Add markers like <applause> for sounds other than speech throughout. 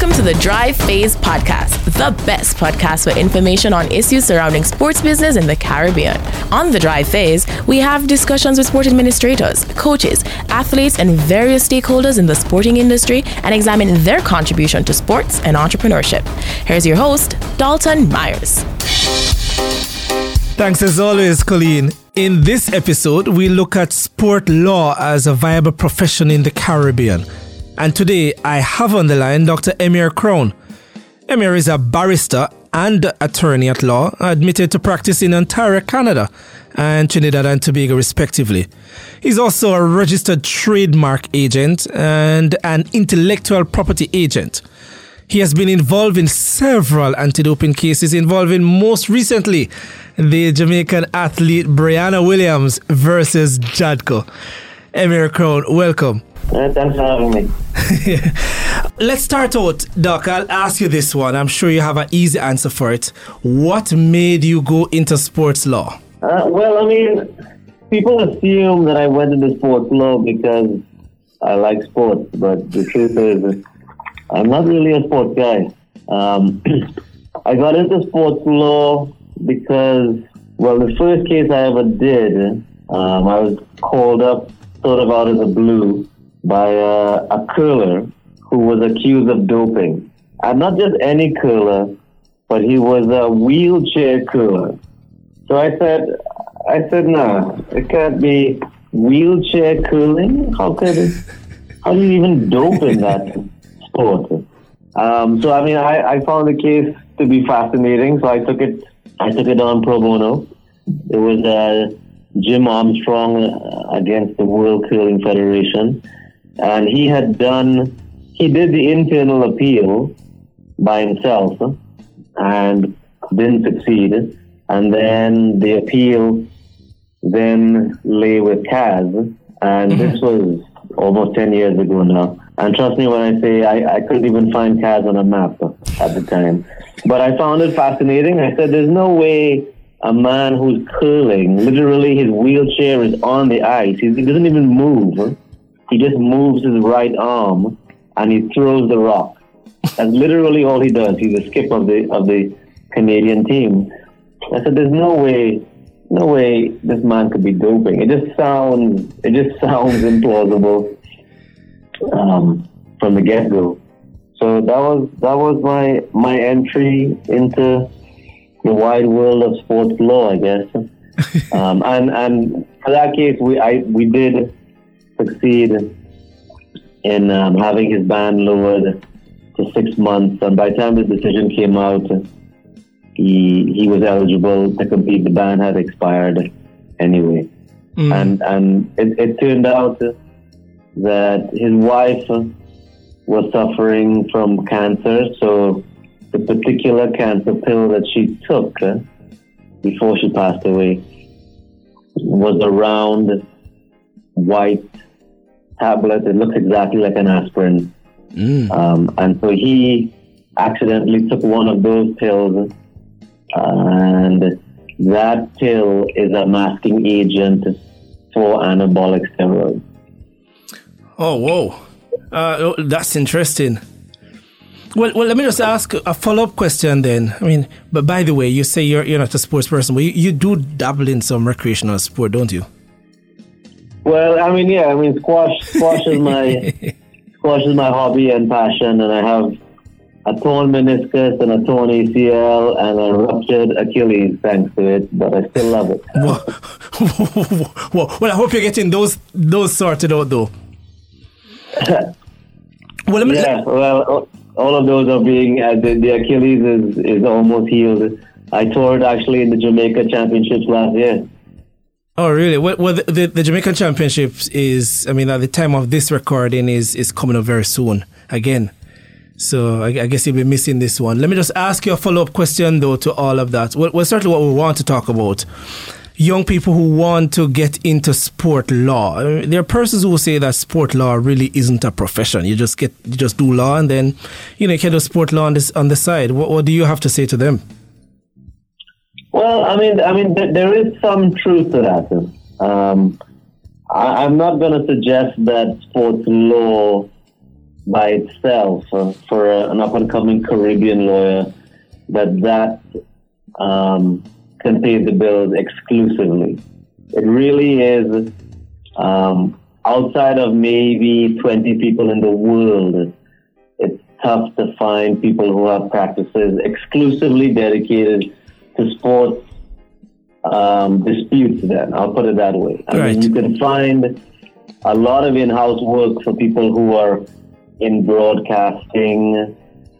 Welcome to the Drive Phase Podcast, the best podcast for information on issues surrounding sports business in the Caribbean. On the Drive Phase, we have discussions with sport administrators, coaches, athletes, and various stakeholders in the sporting industry and examine their contribution to sports and entrepreneurship. Here's your host, Dalton Myers. Thanks as always, Colleen. In this episode, we look at sport law as a viable profession in the Caribbean. And today I have on the line Dr. Emir Crowne. Emir is a barrister and attorney at law, admitted to practice in Ontario, Canada, and Trinidad and Tobago, respectively. He's also a registered trademark agent and an intellectual property agent. He has been involved in several anti doping cases, involving most recently the Jamaican athlete Brianna Williams versus JADCO. Emir Crowne, welcome. Uh, thanks for having me. <laughs> Let's start out, Doc. I'll ask you this one. I'm sure you have an easy answer for it. What made you go into sports law? Uh, well, I mean, people assume that I went into sports law because I like sports, but the truth is, I'm not really a sports guy. Um, <clears throat> I got into sports law because, well, the first case I ever did, um, I was called up sort of out of the blue by a, a curler who was accused of doping. And not just any curler, but he was a wheelchair curler. So I said, I said, no, it can't be wheelchair curling. How could it? How do you even dope in that sport? Um, so I mean, I, I found the case to be fascinating, so I took it. I took it on pro bono. It was uh, Jim Armstrong uh, against the World Curling Federation and he had done he did the internal appeal by himself and didn't succeed. And then the appeal then lay with CAS. and mm-hmm. this was almost 10 years ago now. And trust me when I say I, I couldn't even find CAS on a map at the time. But I found it fascinating. I said there's no way a man who's curling literally his wheelchair is on the ice he, he doesn't even move he just moves his right arm and he throws the rock. That's literally all he does. He's a skip of the of the Canadian team. I said, "There's no way, no way this man could be doping. It just sounds, it just <laughs> sounds implausible um, from the get go." So that was that was my my entry into the wide world of sports law, I guess. <laughs> um, and and for that case, we I we did succeed in um, having his ban lowered to six months. And by the time the decision came out, he he was eligible to compete. The ban had expired anyway, mm. and and it, it turned out that his wife was suffering from cancer. So the particular cancer pill that she took before she passed away was a round white tablet. It looks exactly like an aspirin. Mm. Um, and so he accidentally took one of those pills, and that pill is a masking agent for anabolic steroids. Oh, whoa. Uh, oh, that's interesting. Well, well, let me just ask a follow up question then. I mean, but by the way, you say you're you're not a sports person, but you, you do dabble in some recreational sport, don't you? Well, I mean, yeah, I mean, squash, squash is my <laughs> squash is my hobby and passion, and I have a torn meniscus and a torn ACL and a ruptured Achilles thanks to it, but I still love it. <laughs> well, well, I hope you're getting those those sorted out, though. <laughs> well, me, yeah, well, all of those are being uh, the, the Achilles is is almost healed. I tore it actually in the Jamaica Championships last year. Oh, really? Well, well the, the, Jamaican Championships is, I mean, at the time of this recording, is is coming up very soon again. So I, I guess you'll be missing this one. Let me just ask you a follow up question, though, to all of that. Well, well, certainly what we want to talk about young people who want to get into sport law. there are persons who will say that sport law really isn't a profession. You just get, you just do law, and then you know you can do sport law on this on the side. What, what do you have to say to them? Well, I mean, I mean, th- there is some truth to that. Um, I- am not going to suggest that sports law by itself uh, for a, an up and coming Caribbean lawyer that that um, can pay the bills exclusively. It really is um, outside of maybe 20 people in the world. It's tough to find people who have practices exclusively dedicated to sports um, disputes. Then I'll put it that way. I right. mean, you can find a lot of in-house work for people who are in broadcasting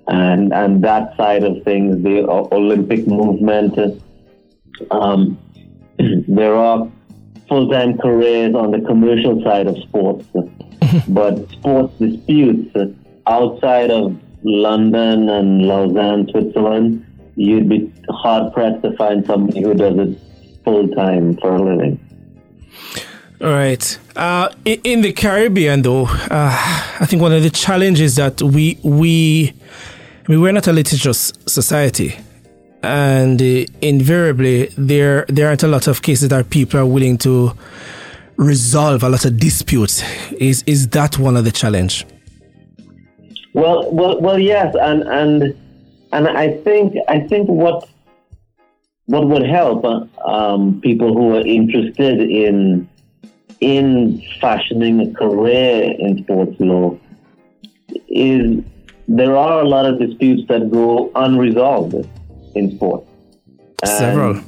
and and that side of things, the Olympic movement. Um, <clears throat> there are full-time careers on the commercial side of sports, <laughs> but sports disputes outside of London and Lausanne, Switzerland, you'd be hard pressed to find somebody who does it full time for a living. All right. Uh, in, the Caribbean, though, uh, I think one of the challenges that we we I mean, we're not a litigious society, and uh, invariably there there aren't a lot of cases that people are willing to resolve a lot of disputes. Is is that one of the challenge? Well, well, well, yes, and and and I think I think what what would help um, people who are interested in in fashioning a career in sports law is there are a lot of disputes that go unresolved in sports. Several.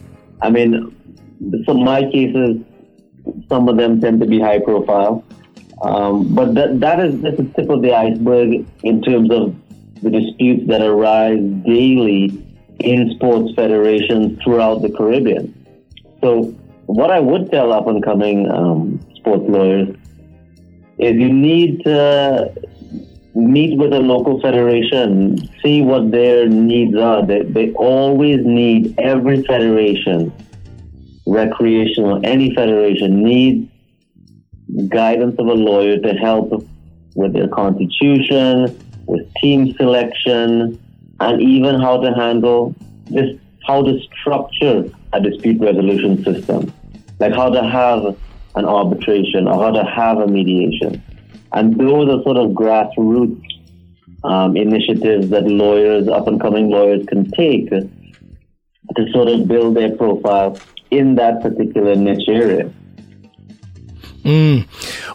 I mean, some my cases, some of them tend to be high profile, um, but that that is just the tip of the iceberg in terms of the disputes that arise daily in sports federations throughout the Caribbean. So what I would tell up and coming um, sports lawyers is you need to meet with a local federation, see what their needs are. They, they always need, every federation, recreational, any federation needs guidance of a lawyer to help with their constitution, with team selection, and even how to handle this, how to structure a dispute resolution system like how to have an arbitration or how to have a mediation. And those are sort of grassroots um, initiatives that lawyers, up and coming lawyers, can take to sort of build their profile in that particular niche area. Mm.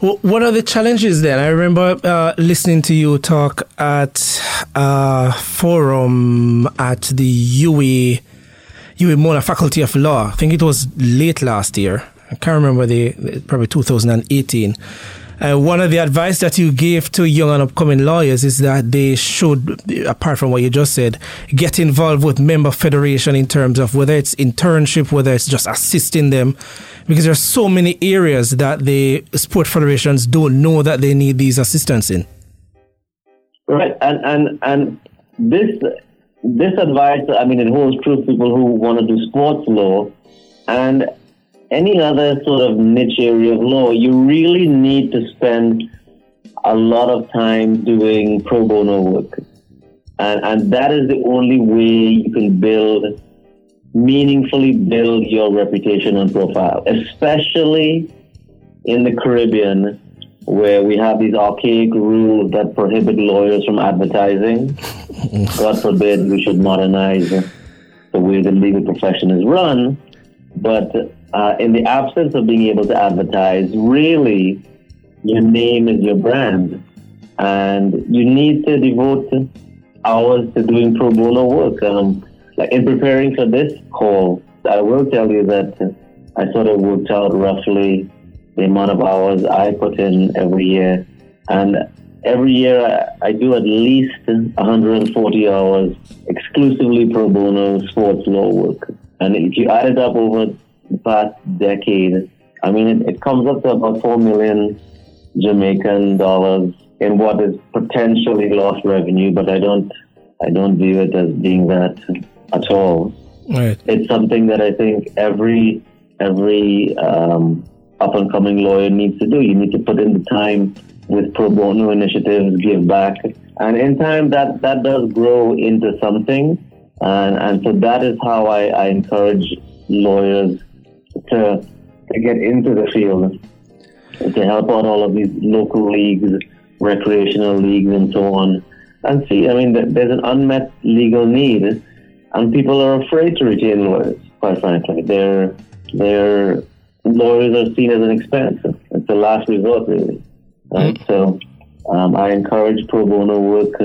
Well, what are the challenges then? I remember uh, listening to you talk at a forum at the UWI UWI Mona Faculty of Law. I think it was late last year. I can't remember the probably 2018. Uh, one of the advice that you gave to young and upcoming lawyers is that they should, apart from what you just said, get involved with member federation in terms of whether it's internship, whether it's just assisting them, because there's so many areas that the sport federations don't know that they need these assistance in. Right, and and and this this advice, I mean, it holds true for people who want to do sports law and any other sort of niche area of law. You really need to spend a lot of time doing pro bono work. And, and that is the only way you can build, meaningfully build your reputation and profile, especially in the Caribbean where we have these archaic rules that prohibit lawyers from advertising. <laughs> God forbid we should modernize the way the legal profession is run. But uh, in the absence of being able to advertise, really, your name is your brand. And you need to devote hours to doing pro bono work. Um, like in preparing for this call, I will tell you that I sort of worked out roughly the amount of hours I put in every year. And every year I, I do at least 140 hours exclusively pro bono sports law work. And if you add it up over past decade, I mean, it, it comes up to about 4 million Jamaican dollars in what is potentially lost revenue, but I don't, I don't view it as being that at all. Right. It's something that I think every, every, um, up and coming lawyer needs to do. You need to put in the time with pro bono initiatives, give back. And in time, that, that does grow into something. And, and so that is how I, I encourage lawyers to, to get into the field, to help out all of these local leagues recreational leagues and so on, and see. I mean, there's an unmet legal need, and people are afraid to retain lawyers. Quite frankly, they're they're lawyers are seen as an expense. It's the last resort, really. Right? Mm. So um, I encourage pro bono work.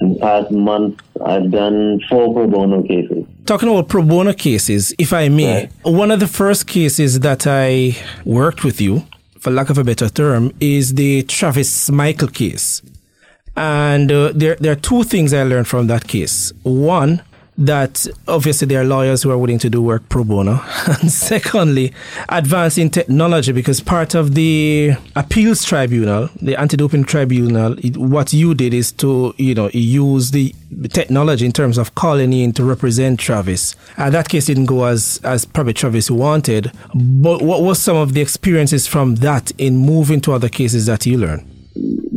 In the past month, I've done four pro bono cases. Talking about pro bono cases, if I may, right. one of the first cases that I worked with you, for lack of a better term, is the Travis Michael case. And uh, there, there are two things I learned from that case. One, that obviously there are lawyers who are willing to do work pro bono. <laughs> And secondly, advancing technology, because part of the appeals tribunal, the anti-doping tribunal, it, what you did is to, you know, use the technology in terms of calling in to represent Travis. And that case didn't go as, as probably Travis wanted. But what was some of the experiences from that in moving to other cases that you learned?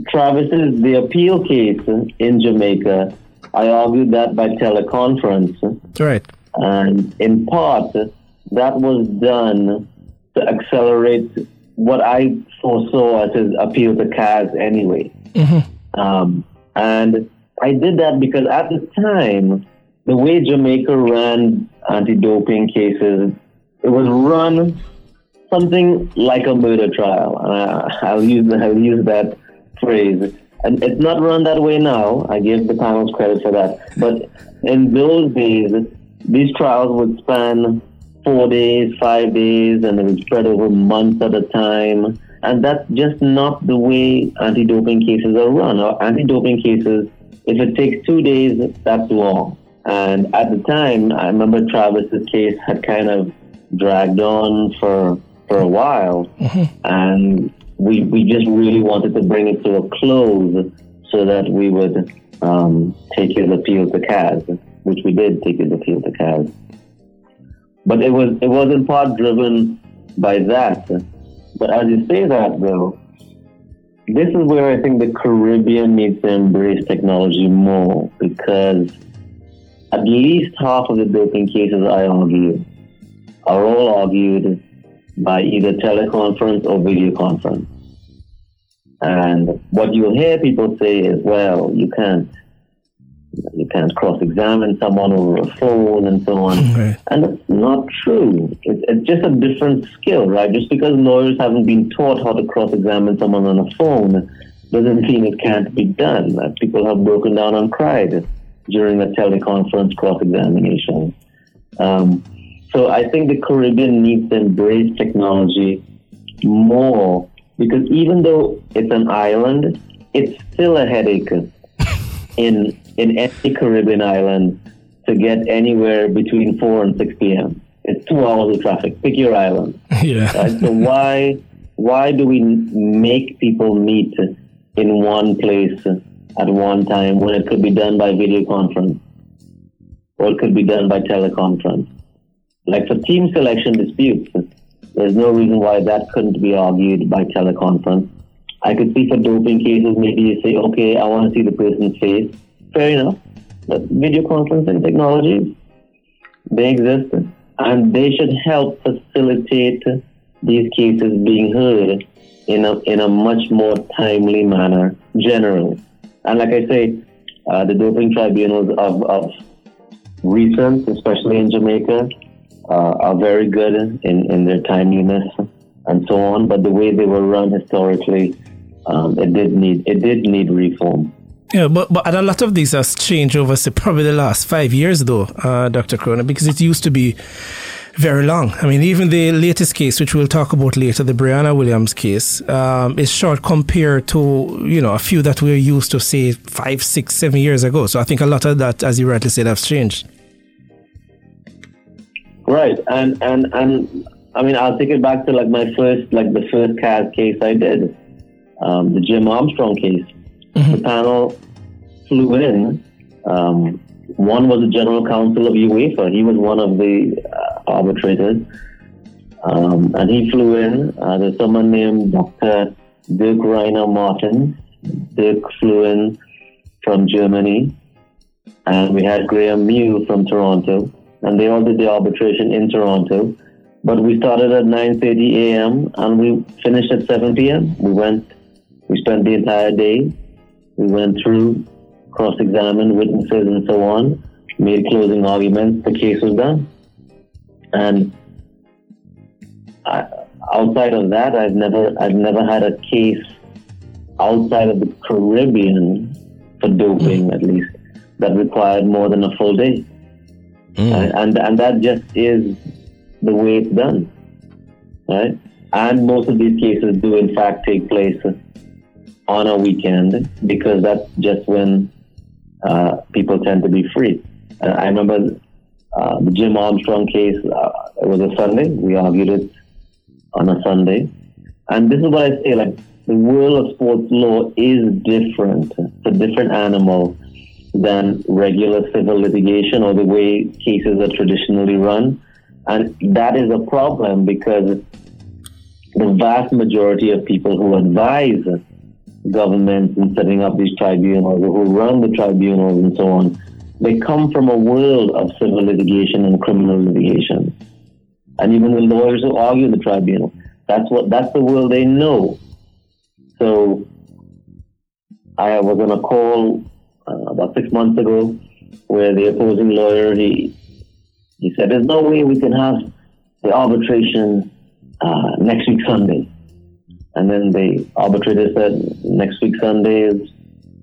Travis's, the appeal case in Jamaica I argued that by teleconference. Right. And in part, that was done to accelerate what I foresaw as his appeal to CAS anyway. Mm-hmm. Um, and I did that because at the time, the way Jamaica ran anti-doping cases, it was run something like a murder trial. And I, will use I'll use that phrase. And it's not run that way now. I give the panels credit for that. But in those days, these trials would span four days, five days, and they would spread over months at a time. And that's just not the way anti doping cases are run. Anti doping cases, if it takes two days, that's long. And at the time, I remember Travis's case had kind of dragged on for for a while. Mm-hmm. And we, we just really wanted to bring it to a close so that we would um, take his appeal to CAS, which we did take his appeal to CAS. But it was it was in part driven by that. But as you say that though, this is where I think the Caribbean needs to embrace technology more because at least half of the doping cases I argue are all argued by either teleconference or video conference. And what you'll hear people say is, well, you can't you can't cross-examine someone over a phone and so on. <laughs> And it's not true. It's, it's just a different skill, right? Just because lawyers haven't been taught how to cross-examine someone on a phone doesn't mean it can't be done. People have broken down and cried during a teleconference cross-examination. Um, so I think the Caribbean needs to embrace technology more because even though it's an island, it's still a headache <laughs> in in any Caribbean island to get anywhere between four and six p.m. It's two hours of traffic. Pick your island. <laughs> Yeah. Right? So why why do we make people meet in one place at one time when it could be done by video conference or it could be done by teleconference? Like for team selection disputes, there's no reason why that couldn't be argued by teleconference. I could see for doping cases, maybe you say, okay, I want to see the person's face. Fair enough. But video conferencing technologies, they exist and they should help facilitate these cases being heard in a, in a much more timely manner generally. And like I say, uh, the doping tribunals of, of recent, especially in Jamaica, uh, are very good in, in their timeliness and so on. But the way they were run historically, um, it did need it did need reform. Yeah, but but a lot of these has changed over say, probably the last five years, though, uh, Dr. Cronin, because it used to be very long. I mean, even the latest case, which we'll talk about later, the Brianna Williams case, um, is short compared to you know a few that we were used to say five, six, seven years ago. So I think a lot of that, as you rightly said, has changed. Right, and and and I mean, I'll take it back to like my first, like the first CAS case I did, um, the Jim Armstrong case. Mm-hmm. The panel flew in. Um, one was the general counsel of UEFA. He was one of the uh, arbitrators, um, and he flew in. Uh, there's someone named Dr. Dirk Reiner Martens. Dirk flew in from Germany, and we had Graham Mew from Toronto and they all did the arbitration in Toronto. But we started at 9:30 a.m. and we finished at 7 p.m. We went We spent the entire day. We went through, cross-examined witnesses and so on, made closing arguments. The case was done. And I, outside of that, I've never, I've never had a case outside of the Caribbean for doping, at least, that required more than a full day. Mm. And, and that just is the way it's done, right? And most of these cases do, in fact, take place on a weekend because that's just when uh, people tend to be free. I remember uh, the Jim Armstrong case, uh, it was a Sunday. We argued it on a Sunday. And this is what I say like, the world of sports law is different. It's a different animal than regular civil litigation or the way cases are traditionally run. And that is a problem because the vast majority of people who advise governments in setting up these tribunals or who run the tribunals and so on, they come from a world of civil litigation and criminal litigation. And even the lawyers who argue the tribunal, that's what that's the world they know. So I was on a call uh, about six months ago where the opposing lawyer he he said, "There's no way we can have the arbitration uh, next week Sunday." And then the arbitrator said, "Next week Sunday is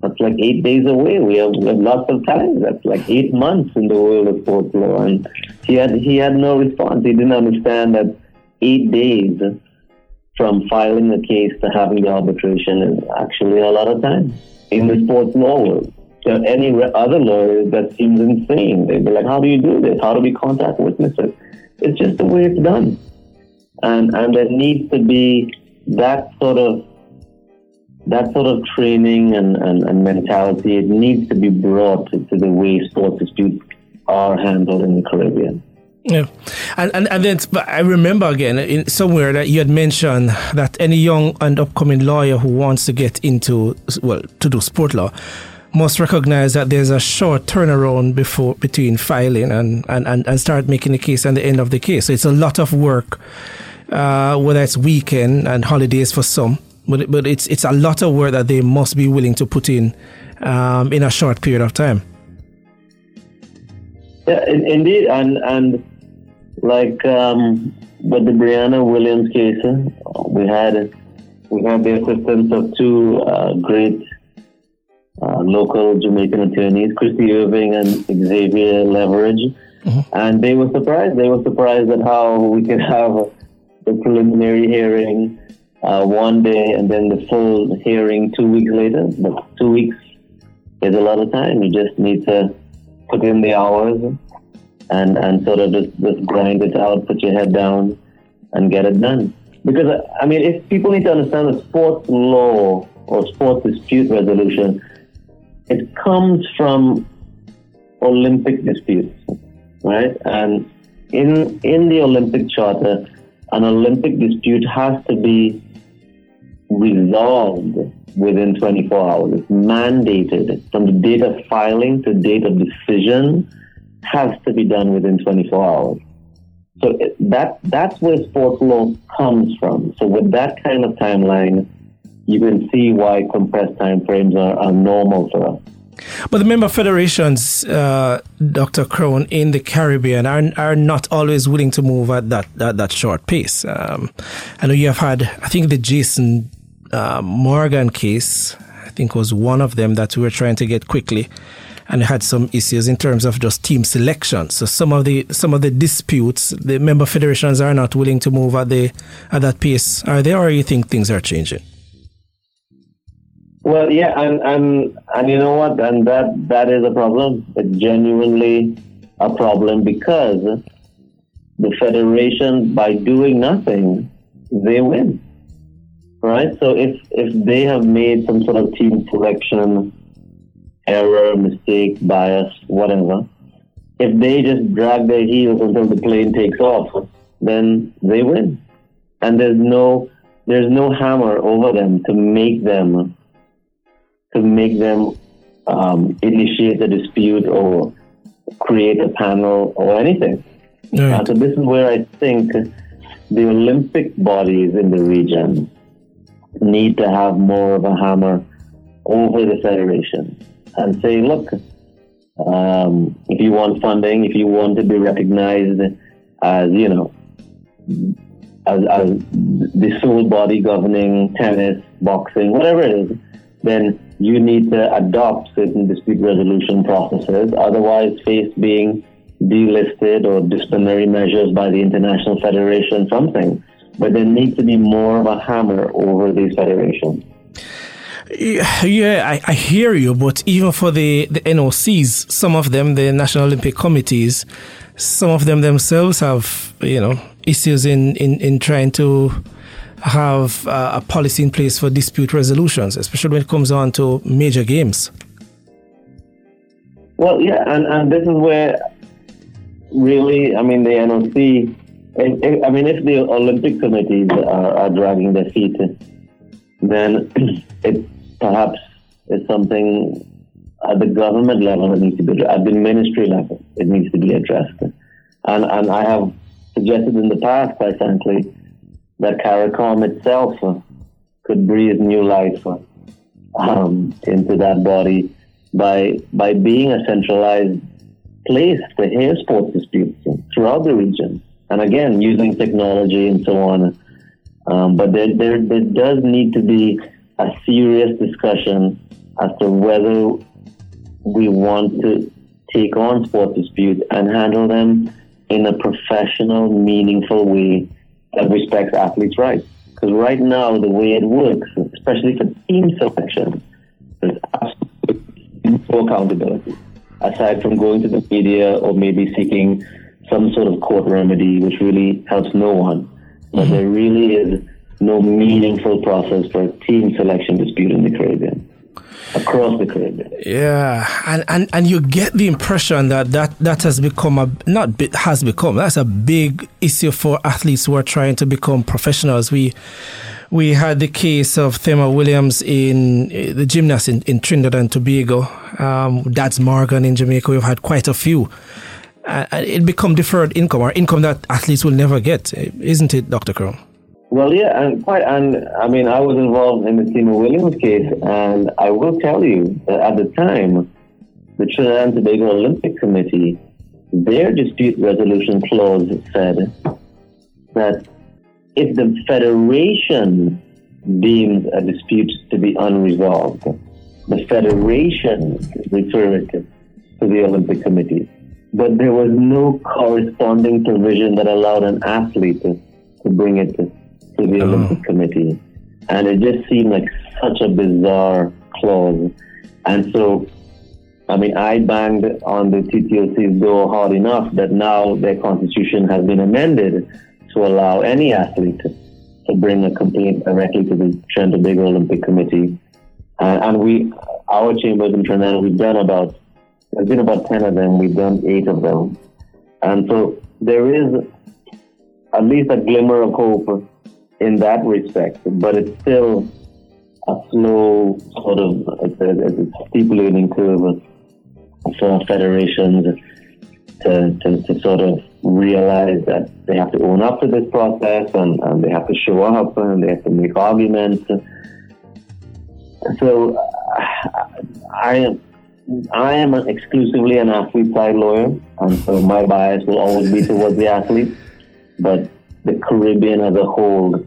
that's like eight days away. We have, we have lots of time. That's like eight months in the world of sports law." And he had he had no response. He didn't understand that eight days from filing the case to having the arbitration is actually a lot of time in the sports law world to any other lawyers that seems insane. They'd be like, how do you do this? How do we contact witnesses? It's just the way it's done. And, and there needs to be that sort of that sort of training and, and, and mentality, it needs to be brought to, to the way sports disputes are handled in the Caribbean. Yeah, and and, and then I remember again in somewhere that you had mentioned that any young and upcoming lawyer who wants to get into well to do sport law must recognize that there's a short turnaround before between filing and, and, and, and start making the case and the end of the case. So it's a lot of work, uh, whether it's weekend and holidays for some, but but it's it's a lot of work that they must be willing to put in um, in a short period of time. Yeah, indeed, and and like um, with the Brianna Williams case, we had we had the assistance of two uh, great uh, local Jamaican attorneys, Christy Irving and Xavier Leverage. Mm-hmm. And they were surprised. They were surprised at how we could have the preliminary hearing uh, one day and then the full hearing two weeks later. But two weeks is a lot of time. You just need to put in the hours and, and sort of just, just grind it out, put your head down, and get it done. Because, I mean, if people need to understand the sports law or sports dispute resolution, it comes from Olympic disputes, right? And in in the Olympic Charter, an Olympic dispute has to be resolved within 24 hours. It's mandated from the date of filing to date of decision has to be done within 24 hours. So it, that that's where sports law comes from. So with that kind of timeline, you can see why compressed time frames are, are normal for us. But the member federations, uh, Dr. Crowne, in the Caribbean are, are not always willing to move at that, that, that short pace. Um, I know you have had, I think the Jason uh, Morgan case, I think was one of them that we were trying to get quickly and had some issues in terms of just team selection. So some of the some of the disputes, the member federations are not willing to move at the at that pace. Are they, or you think things are changing? Well, yeah, and and and you know what? And that that is a problem. It's genuinely a problem because the federation, by doing nothing, they win, right? So if if they have made some sort of team selection error, mistake, bias, whatever, if they just drag their heels until the plane takes off, then they win, and there's no there's no hammer over them to make them to make them um, initiate a dispute or create a panel or anything. Right. Uh, so this is where I think the Olympic bodies in the region need to have more of a hammer over the federation and say, look, um, if you want funding, if you want to be recognized as, you know, as, as the sole body governing tennis, boxing, whatever it is, then you need to adopt certain dispute resolution processes. Otherwise, face being delisted or disciplinary measures by the International Federation, something. But there needs to be more of a hammer over these federations. Yeah, I, I, hear you, but even for the, the NOCs, some of them, the National Olympic Committees, some of them themselves have, you know, issues in, in, in trying to have uh, a policy in place for dispute resolutions, especially when it comes on to major games. Well, yeah, and, and this is where really, I mean, the NOC, I mean, if the Olympic committees are, are dragging their feet, then <clears throat> it perhaps is something at the government level that needs to be at the ministry level. It needs to be addressed, and and I have suggested in the past, quite frankly, that CARICOM itself could breathe new life um, into that body by by being a centralized place for hear sports disputes throughout the region, and again using technology and so on. Um, but there, there there does need to be a serious discussion as to whether we want to take on sports disputes and handle them in a professional, meaningful way that respects athletes' rights. Because right now, the way it works, especially for team selection, there's absolutely no accountability. Aside from going to the media or maybe seeking some sort of court remedy, which really helps no one. But mm-hmm. there really is no meaningful process for a team selection dispute in the Caribbean across the Caribbean. Yeah, and, and, and you get the impression that, that that has become a not has become that's a big issue for athletes who are trying to become professionals. We we had the case of Thema Williams in eh, the gymnast in, in Trinidad and Tobago. Um, that's Morgan in Jamaica. We've had quite a few. Uh, it become deferred income or income that athletes will never get, eh, isn't it, Dr. Crow? Well, yeah, and quite, and I mean, I was involved in the Thema Williams case, and I will tell you that at the time, the Trinidad and Tobago Olympic Committee, their dispute resolution clause said that if the federation deems a dispute to be unresolved, the federation refer it to the Olympic Committee. But there was no corresponding provision that allowed an athlete to, to bring it to to the oh. Olympic Committee. And it just seemed like such a bizarre clause. And so, I mean, I banged on the TTOC's door hard enough that now their constitution has been amended to allow any athlete to bring a complaint directly to the Trinidad Big Olympic Committee. And, and we, our chambers in Trinidad, we've done about, there's been about 10 of them, we've done eight of them. And so there is at least a glimmer of hope in that respect, but it's still a slow sort of it's a, it's a steep learning curve for federations to, to, to, sort of realize that they have to own up to this process and, and they have to show up and they have to make arguments. So uh, I am I am exclusively an athlete side lawyer, and so my bias will always be towards the athlete. But the Caribbean as a whole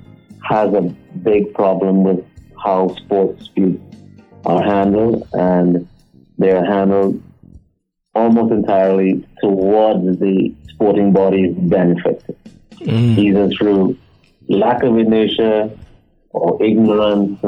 has a big problem with how sports disputes are handled, and they're handled almost entirely towards the sporting body's benefit, mm. either through lack of inertia or ignorance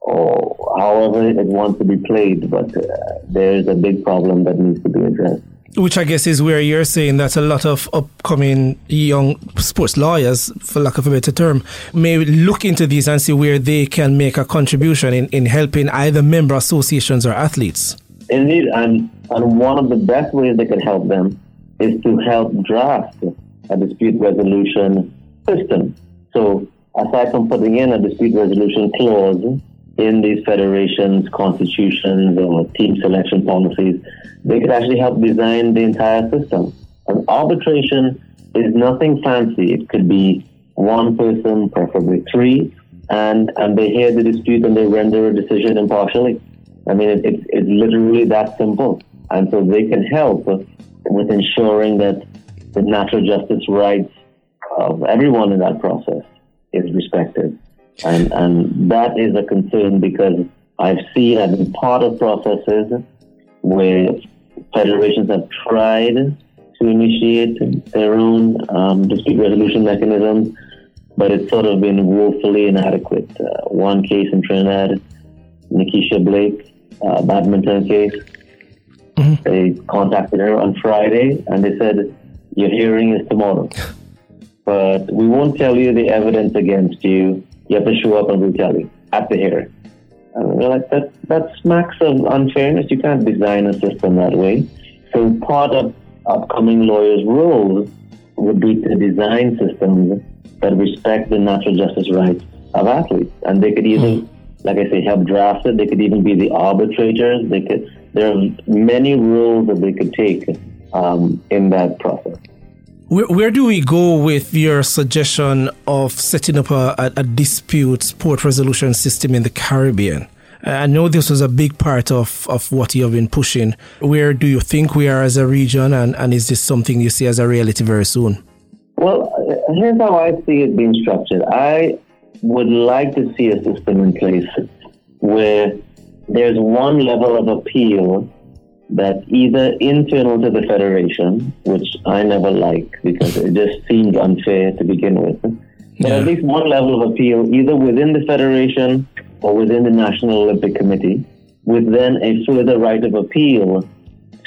or however it wants to be played, but uh, there is a big problem that needs to be addressed. Which I guess is where you're saying that a lot of upcoming young sports lawyers, for lack of a better term, may look into these and see where they can make a contribution in, in helping either member associations or athletes. Indeed, and, and one of the best ways they could help them is to help draft a dispute resolution system. So, aside from putting in a dispute resolution clause in these federations, constitutions, or team selection policies, they could actually help design the entire system. And arbitration is nothing fancy. It could be one person, preferably three, and, and they hear the dispute and they render a decision impartially. I mean, it, it's, it's literally that simple. And so they can help with ensuring that the natural justice rights of everyone in that process is respected. And, and that is a concern because I've seen, I've been part of processes where federations have tried to initiate their own um, dispute resolution mechanisms, but it's sort of been woefully inadequate. Uh, one case in Trinidad, Nikisha Blake, uh, badminton case, mm-hmm. they contacted her on Friday and they said, Your hearing is tomorrow. <laughs> But we won't tell you the evidence against you. You have to show up tell you at the hearing. And we're like, that, that smacks of unfairness. You can't design a system that way. So part of upcoming lawyers' roles would be to design systems that respect the natural justice rights of athletes. And they could even, like I say, help draft it. They could even be the arbitrators. They could. There are many roles that they could take um, in that process. Where, where, do we go with your suggestion of setting up a, a, a dispute sport resolution system in the Caribbean? I know this was a big part of, of what you have been pushing. Where do you think we are as a region, and, and is this something you see as a reality very soon? Well, here's how I see it being structured. I would like to see a system in place where there's one level of appeal that's either internal to the federation, which I never like because it just seems unfair to begin with. But yeah. at least one level of appeal, either within the federation or within the National Olympic Committee, with then a further right of appeal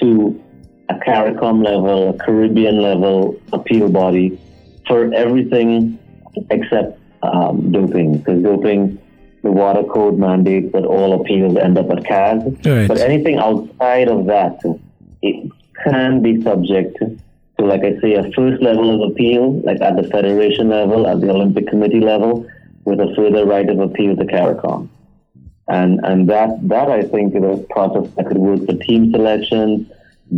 to a CARICOM level, a Caribbean level appeal body for everything except um, doping, because doping, the WADA code mandates that all appeals end up at CAS. Right. But anything outside of that, it can be subject to, like I say, a first level of appeal, like at the federation level, at the Olympic Committee level, with a further right of appeal to CARICOM. And and that that I think is a process that could work for team selection,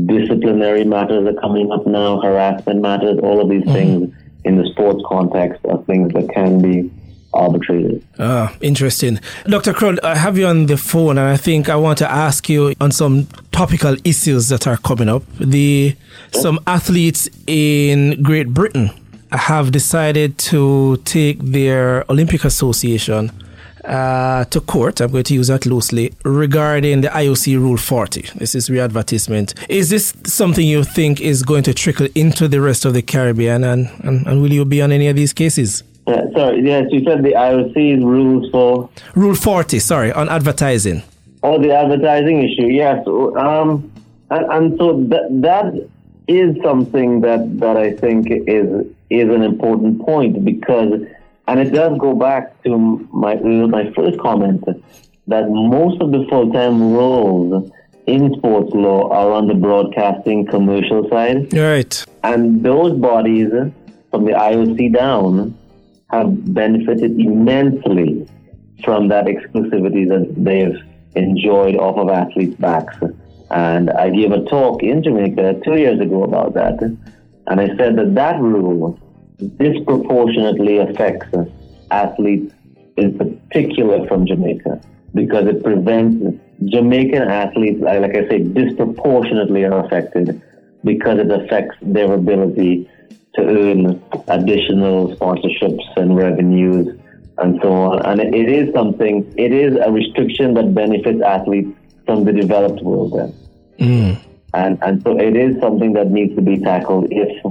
disciplinary matters are coming up now, harassment matters, all of these mm-hmm. things in the sports context are things that can be arbitrated. Ah, interesting. Dr. Crowne, I have you on the phone and I think I want to ask you on some topical issues that are coming up. The some athletes in Great Britain have decided to take their Olympic Association uh, to court. I'm going to use that loosely regarding the IOC Rule 40. This is re-advertisement. Is this something you think is going to trickle into the rest of the Caribbean, and, and, and will you be on any of these cases? Uh, sorry, yes, you said the IOC rules for Rule 40. Sorry, on advertising. Oh, the advertising issue. Yes, um, and, and so that that is something that that I think is is an important point because, and it does go back to my my first comment that most of the full time roles in sports law are on the broadcasting commercial side. Right. And those bodies from the IOC down have benefited immensely from that exclusivity that they've enjoyed off of athletes' backs. And I gave a talk in Jamaica two years ago about that. And I said that that rule disproportionately affects athletes in particular from Jamaica because it prevents Jamaican athletes, like I say, disproportionately are affected because it affects their ability to earn additional sponsorships and revenues and so on. And it is something, it is a restriction that benefits athletes from the developed world then. Mm. And, and so it is something that needs to be tackled if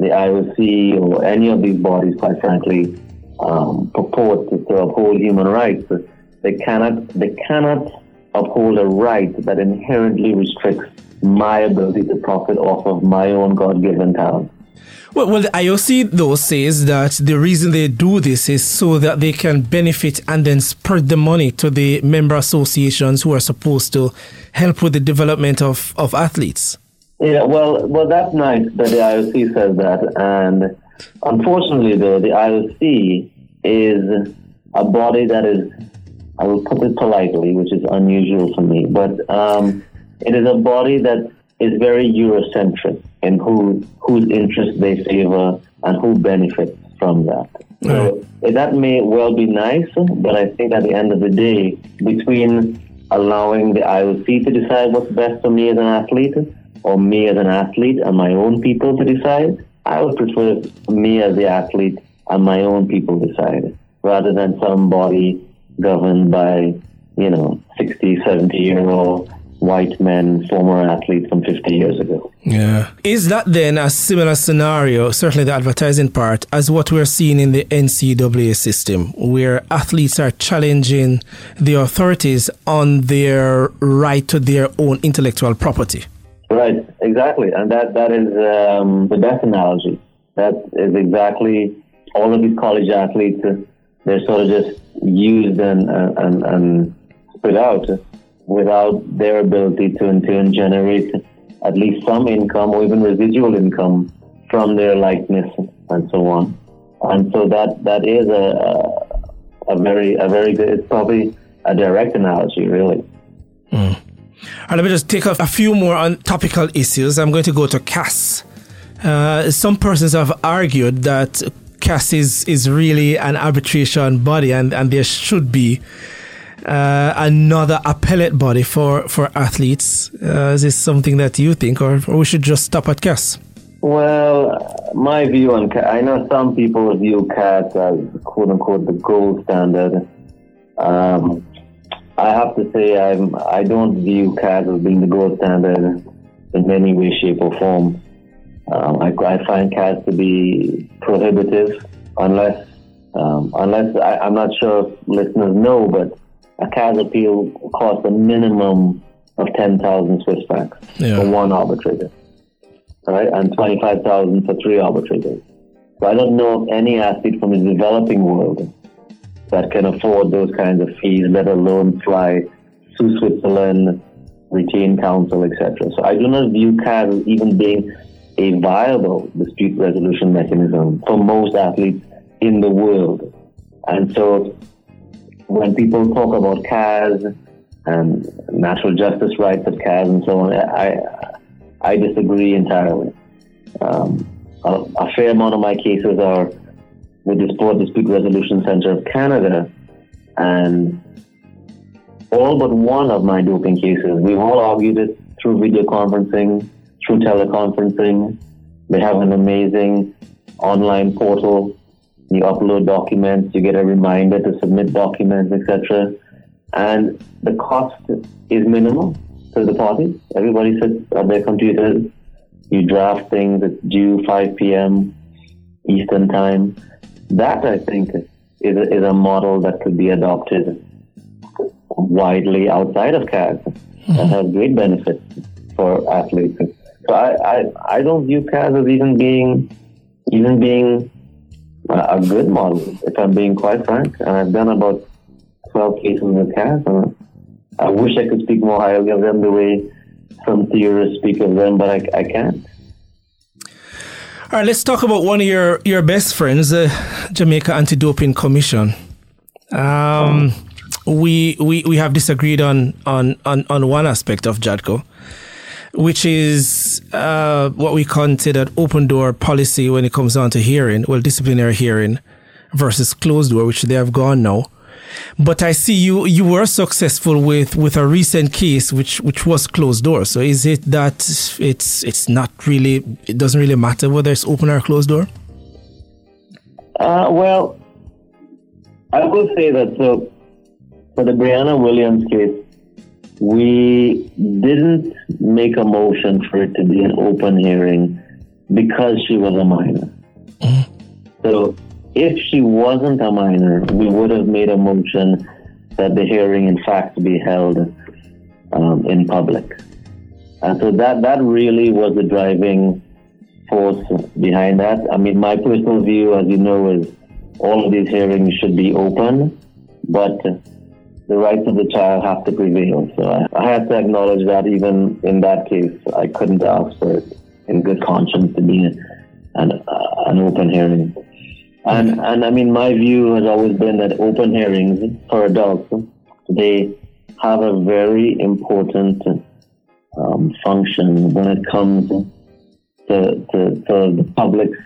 the IOC or any of these bodies, quite frankly, um, purport to, to uphold human rights. They cannot, they cannot uphold a right that inherently restricts my ability to profit off of my own God-given talent. Well, well, the IOC though says that the reason they do this is so that they can benefit and then spread the money to the member associations who are supposed to help with the development of, of athletes. Yeah, well, well, that's nice that the IOC says that, and unfortunately, though, the IOC is a body that is, I will put it politely, which is unusual for me, but um, it is a body that is very Eurocentric in who whose interests they favor and who benefits from that. So that may well be nice, but I think at the end of the day, between allowing the IOC to decide what's best for me as an athlete, or me as an athlete and my own people to decide, I would prefer me as the athlete and my own people decide, rather than somebody governed by, you know, 60, 70 year old white men, former athletes from 50 years ago. Yeah. Is that then a similar scenario, certainly the advertising part, as what we're seeing in the NCAA system, where athletes are challenging the authorities on their right to their own intellectual property? Right, exactly. And that, that is um, the best analogy. That is exactly all of these college athletes, they're sort of just used and, and, and spit out without their ability to in turn generate at least some income or even residual income from their likeness and so on. And so that that is a a very a very good. It's probably a direct analogy, really. Mm. And let me just take off a few more on topical issues. I'm going to go to CAS. Uh, some persons have argued that CAS is, is really an arbitration body and, and there should be uh, another appellate body for, for athletes. Uh, is this something that you think, or, or we should just stop at CAS? Well, my view on CAS, I know some people view CAS as quote unquote the gold standard. Um, I have to say, I'm, I don't view CAS as being the gold standard in any way, shape, or form. Um, I, I, find CAS to be prohibitive unless, um, unless I, I'm not sure if listeners know, but a CAS appeal costs a minimum of 10,000 Swiss francs yeah. for one arbitrator, right? And 25,000 for three arbitrators. So I don't know of any athlete from the developing world that can afford those kinds of fees, let alone fly to Switzerland, retain counsel, etc. So I do not view CAS as even being a viable dispute resolution mechanism for most athletes in the world. And so when people talk about CAS and natural justice rights of CAS and so on, I, I disagree entirely. Um, a, a, fair amount of my cases are with the Sport Dispute Resolution Center of Canada, and all but one of my doping cases, we've all argued it through video conferencing, through teleconferencing. They have an amazing online portal you upload documents, you get a reminder to submit documents, etc. And the cost is minimal to the parties. Everybody sits at their computers. You draft things. It's due 5 p.m. Eastern time. That I think is a, is a model that could be adopted widely outside of CAS mm-hmm. and has great benefits for athletes. So I, I, I don't view CAS as even being even being a good model, if I'm being quite frank. And I've done about 12 cases with CAS, and I wish I could speak more highly of them the way some theorists speak of them, but I, I can't. All right, let's talk about one of your, your best friends, the Jamaica Anti-Doping Commission. Um, we, we we have disagreed on, on, on, on one aspect of JADCO which is uh, what we consider open door policy when it comes down to hearing, well, disciplinary hearing versus closed door, which they have gone now. But I see you you were successful with, with a recent case which, which was closed door. So is it that it's it's not really it doesn't really matter whether it's open or closed door? Uh, well, I will say that so for the Brianna Williams case, we didn't make a motion for it to be an open hearing because she was a minor. So if she wasn't a minor, we would have made a motion that the hearing, in fact, be held um, in public. And so that, that really was the driving force behind that. I mean, my personal view, as you know, is all of these hearings should be open, but the rights of the child have to prevail. So I, I have to acknowledge that even in that case, I couldn't ask for it in good conscience to be an, uh, an open hearing. And, and I mean, my view has always been that open hearings for adults, they have a very important um, function when it comes to, to, to the public's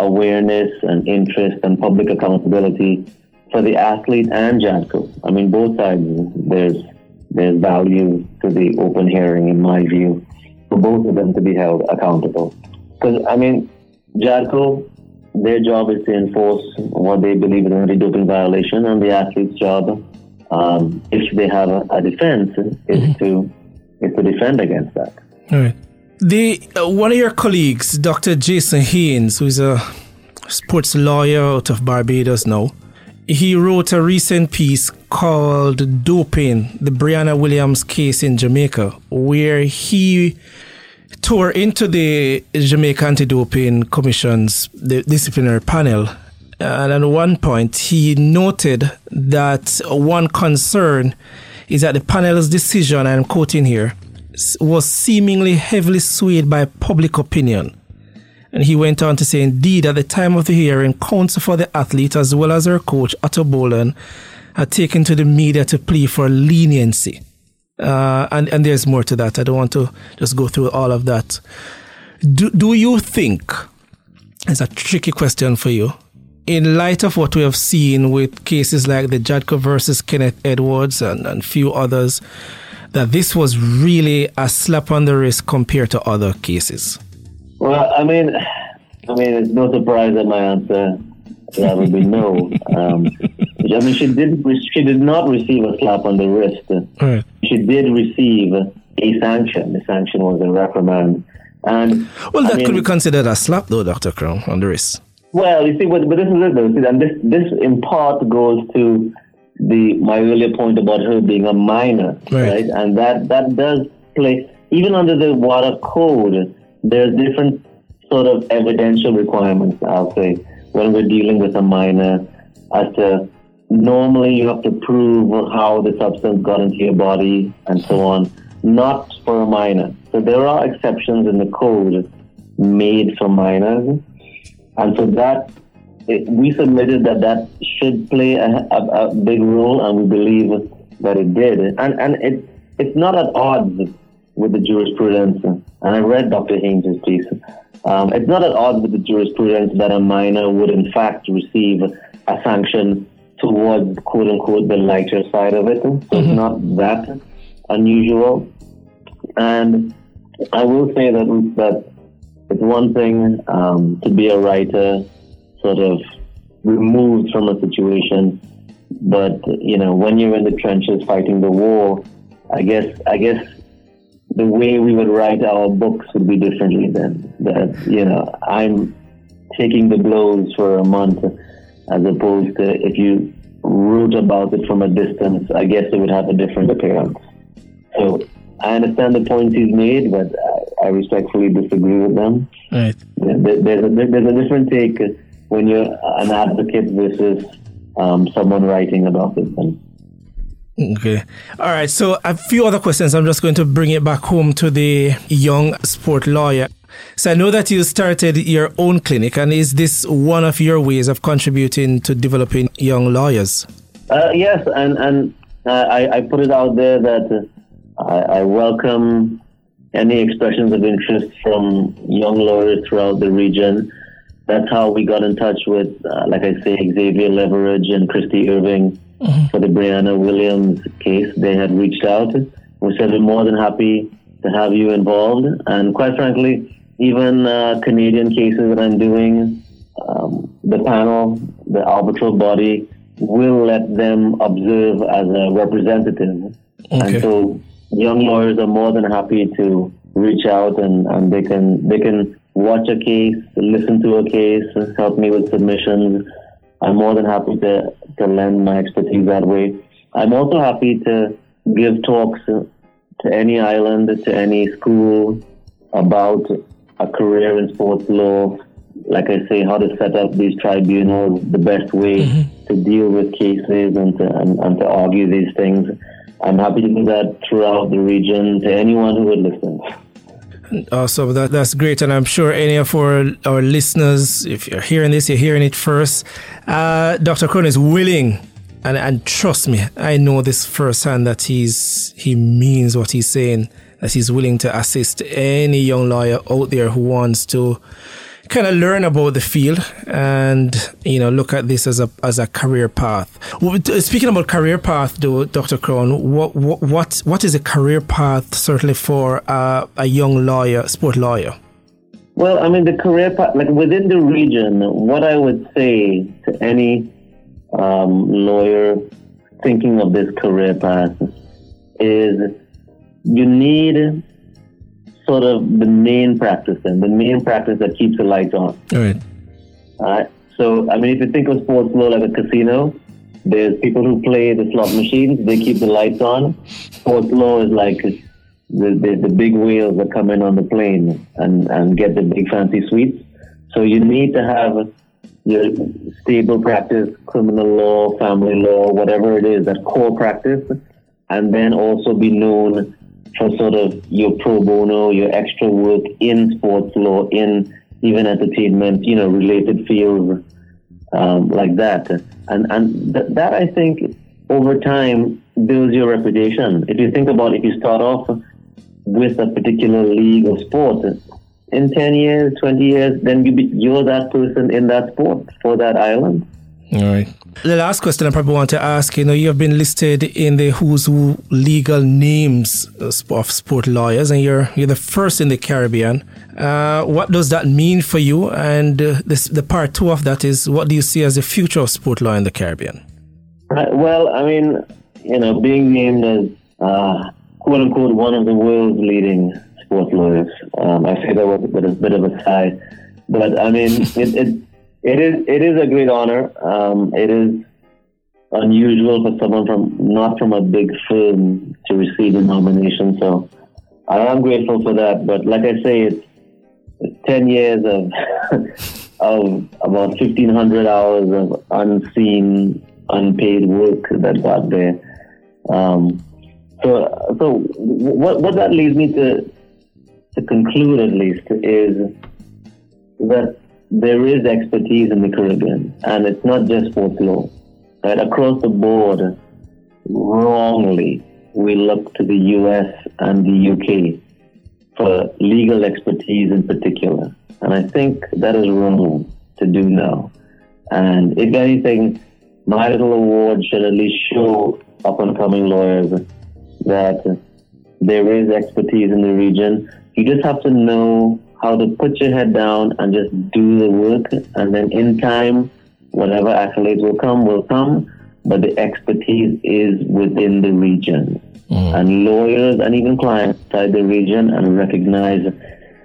awareness and interest and public accountability for the athlete and JADCO. I mean, both sides, there's, there's value to the open hearing, in my view, for both of them to be held accountable. Because, I mean, JADCO, their job is to enforce what they believe is an anti-doping violation, and the athlete's job, um, if they have a, a defense, is mm-hmm. to is to defend against that. All right. The uh, one of your colleagues, Dr. Jason Haynes, who is a sports lawyer out of Barbados now, he wrote a recent piece called "Doping: The Brianna Williams Case in Jamaica," where he tore into the Jamaica Anti-Doping Commission's the disciplinary panel. And at one point, he noted that one concern is that the panel's decision, I'm quoting here, was seemingly heavily swayed by public opinion. And he went on to say, indeed, at the time of the hearing, counsel for the athlete as well as her coach, Otto Bolan, had taken to the media to plea for leniency. Uh, and, and there's more to that. I don't want to just go through all of that. Do, do you think, it's a tricky question for you, in light of what we have seen with cases like the JADCO versus Kenneth Edwards and, and few others, that this was really a slap on the wrist compared to other cases? Well, I mean, I mean, it's no surprise that my answer that would be no. Um, I mean, she did. She did not receive a slap on the wrist. Right. She did receive a sanction. The sanction was a reprimand. And well, that I mean, could be considered a slap, though, Doctor Crowne, on the wrist. Well, you see, but, but this is it, though. And this, this in part goes to the my earlier point about her being a minor, right? right? And that that does play even under the WADA code. There's different sort of evidential requirements. I'll say when we're dealing with a minor, as to normally you have to prove how the substance got into your body and so on, not for a minor. So there are exceptions in the code made for minors. And so that, it, we submitted that that should play a, a, a, big role, and we believe that it did. And, and it, it's not at odds with the jurisprudence. And I read Dr. Haynes' piece. Um, it's not at odds with the jurisprudence that a minor would, in fact, receive a sanction towards quote unquote the lighter side of it. So mm-hmm. it's not that unusual. And I will say that that it's one thing um, to be a writer, sort of removed from a situation, but you know when you're in the trenches fighting the war, I guess I guess the way we would write our books would be differently then. That you know I'm taking the blows for a month as opposed to if you wrote about it from a distance, I guess it would have a different appearance. So I understand the points he's made, but I, I respectfully disagree with them. Right. There's a, there's a different take when you're an advocate versus um, someone writing about it. Okay. All right. So a few other questions. I'm just going to bring it back home to the young sport lawyer. So I know that you started your own clinic, and is this one of your ways of contributing to developing young lawyers? Uh, yes, and and uh, I, I, put it out there that I, I, welcome any expressions of interest from young lawyers throughout the region. That's how we got in touch with, uh, like I say, Xavier Leveridge and Christy Irving mm-hmm. for the Brianna Williams case. They had reached out. We said we're more than happy to have you involved, and quite frankly even uh, Canadian cases that I'm doing, um, the panel, the arbitral body, will let them observe as a representative. Okay. And so young lawyers are more than happy to reach out and, and they can they can watch a case, listen to a case, help me with submissions. I'm more than happy to, to lend my expertise that way. I'm also happy to give talks to any island, to any school about a career in sports law, like I say, how to set up these tribunals, the best way mm-hmm. to deal with cases and to, and, and to argue these things. I'm happy to do that throughout the region to anyone who would listen. Awesome, that, that's great. And I'm sure any of our, our listeners, if you're hearing this, you're hearing it first. Uh, Dr. Crowne is willing, and, and trust me, I know this firsthand that he's he means what he's saying that he's willing to assist any young lawyer out there who wants to kind of learn about the field and you know look at this as a as a career path. Speaking about career path, though, Dr. Crowne, what what what is a career path certainly for a young lawyer, sport lawyer? Well, I mean the career path, like within the region, what I would say to any um, lawyer thinking of this career path is you need sort of the main practice and the main practice that keeps the lights on. All right. All right. So, I mean, if you think of sports law like a casino, there's people who play the slot machines, they keep the lights on. Sports law is like the, the, the big wheels that come in on the plane and, and get the big fancy suites. So you need to have your stable practice, criminal law, family law, whatever it is, that core practice, and then also be known for sort of your pro bono, your extra work in sports law, in even entertainment, you know, related fields um, like that. And and th- that I think over time builds your reputation. If you think about if you start off with a particular league or sport, in 10 years, 20 years, then you be, you're that person in that sport for that island. All right. The last question I probably want to ask you know, you have been listed in the Who's Who legal names of sport lawyers, and you're, you're the first in the Caribbean. Uh, what does that mean for you? And uh, this, the part two of that is what do you see as the future of sport law in the Caribbean? Uh, well, I mean, you know, being named as uh, quote unquote one of the world's leading sport lawyers, um, I say that with a bit of a sigh, but I mean, it, it it is it is a great honor. Um, it is unusual for someone from not from a big firm to receive a nomination. So I am grateful for that. But like I say, it's, it's ten years of <laughs> of about fifteen hundred hours of unseen, unpaid work that got there. Um, so so what what that leads me to to conclude at least is that there is expertise in the Caribbean, and it's not just sports law. Right? Across the board, wrongly, we look to the US and the UK for legal expertise in particular. And I think that is wrong to do now. And if anything, my little award should at least show up and coming lawyers that there is expertise in the region. You just have to know how to put your head down and just do the work. And then in time, whatever accolades will come, will come. But the expertise is within the region. Mm. And lawyers and even clients inside the region and recognize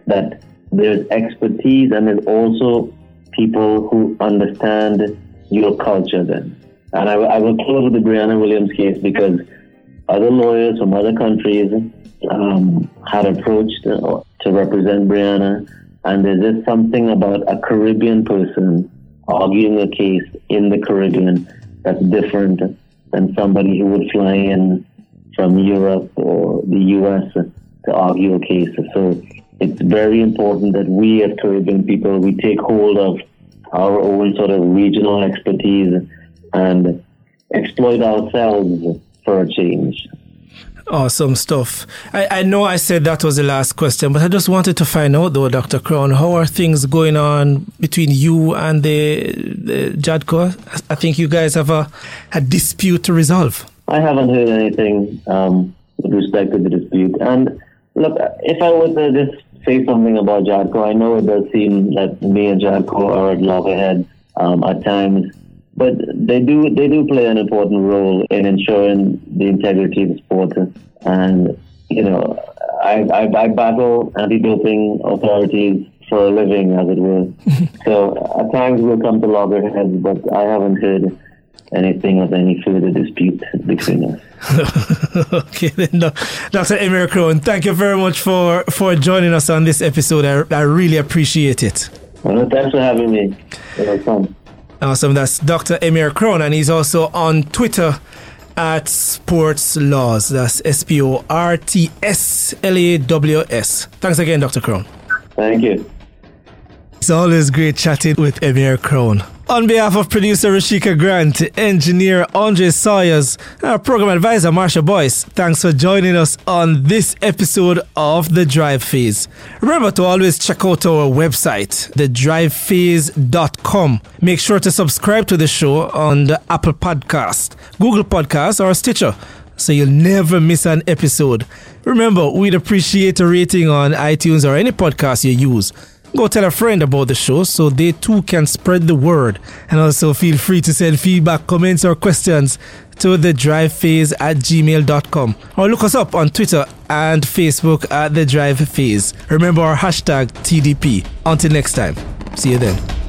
that there's expertise and there's also people who understand your culture then. And I, I will close with the Brianna Williams case because other lawyers from other countries um, had approached uh, to represent Brianna, and there's just something about a Caribbean person arguing a case in the Caribbean that's different than somebody who would fly in from Europe or the US to argue a case. So it's very important that we as Caribbean people, we take hold of our own sort of regional expertise and exploit ourselves for a change. Awesome stuff. I, I know I said that was the last question, but I just wanted to find out though, Dr. Crowne, how are things going on between you and the, the JADCO? I think you guys have a, a dispute to resolve. I haven't heard anything um, with respect to the dispute. And look, if I were to just say something about JADCO, I know it does seem that me and JADCO are at loggerheads um, at times but they do they do play an important role in ensuring the integrity of the sport. And you know, I, I, I battle anti-doping authorities for a living, as it were. <laughs> so at times we'll come to loggerheads, but I haven't heard anything of any further dispute between us. <laughs> okay, then, Dr. Emir Crowne, thank you very much for, for joining us on this episode. I, I really appreciate it. Well, thanks for having me. It was fun. Uh, awesome. That's Dr. Emir Crowne, and he's also on Twitter at Sports Laws. That's S P O R T S L A W S. Thanks again, Dr. Crowne. Thank you. It's always great chatting with Emir Crowne. On behalf of producer Rashika Grant, engineer Andre Sawyers, our program advisor Marsha Boyce, thanks for joining us on this episode of The Drive Phase. Remember to always check out our website, thedrivephase.com. Make sure to subscribe to the show on the Apple Podcast, Google Podcast, or Stitcher so you'll never miss an episode. Remember, we'd appreciate a rating on iTunes or any podcast you use. Go tell a friend about the show so they too can spread the word. And also feel free to send feedback, comments, or questions to the drive phase at gmail.com or look us up on Twitter and Facebook at the drive phase. Remember our hashtag TDP. Until next time, see you then.